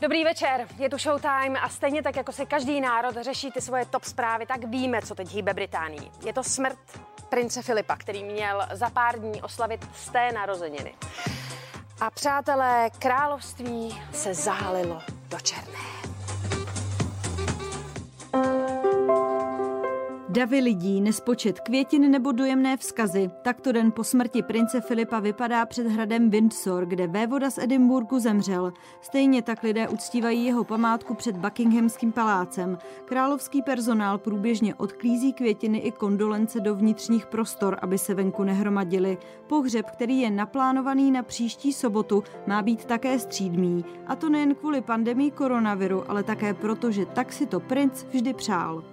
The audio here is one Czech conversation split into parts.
Dobrý večer, je tu showtime a stejně tak, jako se každý národ řeší ty svoje top zprávy, tak víme, co teď hýbe Británii. Je to smrt prince Filipa, který měl za pár dní oslavit z té narozeniny. A přátelé, království se zálilo do černé. Davy lidí, nespočet květin nebo dojemné vzkazy. Takto den po smrti prince Filipa vypadá před hradem Windsor, kde vévoda z Edinburgu zemřel. Stejně tak lidé uctívají jeho památku před Buckinghamským palácem. Královský personál průběžně odklízí květiny i kondolence do vnitřních prostor, aby se venku nehromadili. Pohřeb, který je naplánovaný na příští sobotu, má být také střídmý. A to nejen kvůli pandemii koronaviru, ale také proto, že tak si to princ vždy přál.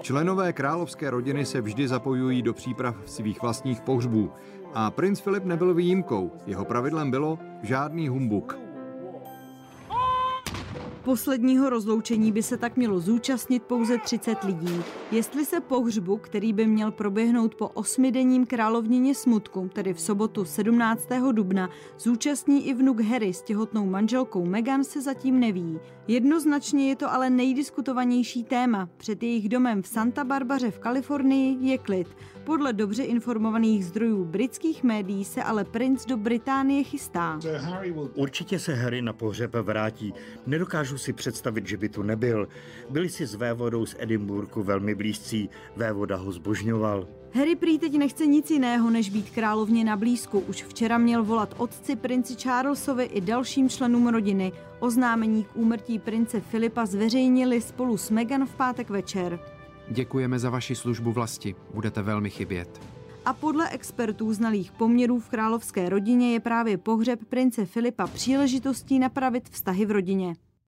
Členové královské rodiny se vždy zapojují do příprav svých vlastních pohřbů a princ Filip nebyl výjimkou. Jeho pravidlem bylo žádný humbuk. Posledního rozloučení by se tak mělo zúčastnit pouze 30 lidí. Jestli se pohřbu, který by měl proběhnout po osmidenním královnině smutku, tedy v sobotu 17. dubna, zúčastní i vnuk Harry s těhotnou manželkou Meghan, se zatím neví. Jednoznačně je to ale nejdiskutovanější téma. Před jejich domem v Santa Barbaře v Kalifornii je klid. Podle dobře informovaných zdrojů britských médií se ale princ do Británie chystá. Určitě se Harry na pohřeb vrátí. Nedokážu si představit, že by tu nebyl. Byli si s vévodou z Edinburgu velmi blízcí. Vévoda ho zbožňoval. Harry prý teď nechce nic jiného, než být královně na blízku. Už včera měl volat otci princi Charlesovi i dalším členům rodiny. Oznámení k úmrtí prince Filipa zveřejnili spolu s Meghan v pátek večer. Děkujeme za vaši službu vlasti, budete velmi chybět. A podle expertů znalých poměrů v královské rodině je právě pohřeb prince Filipa příležitostí napravit vztahy v rodině.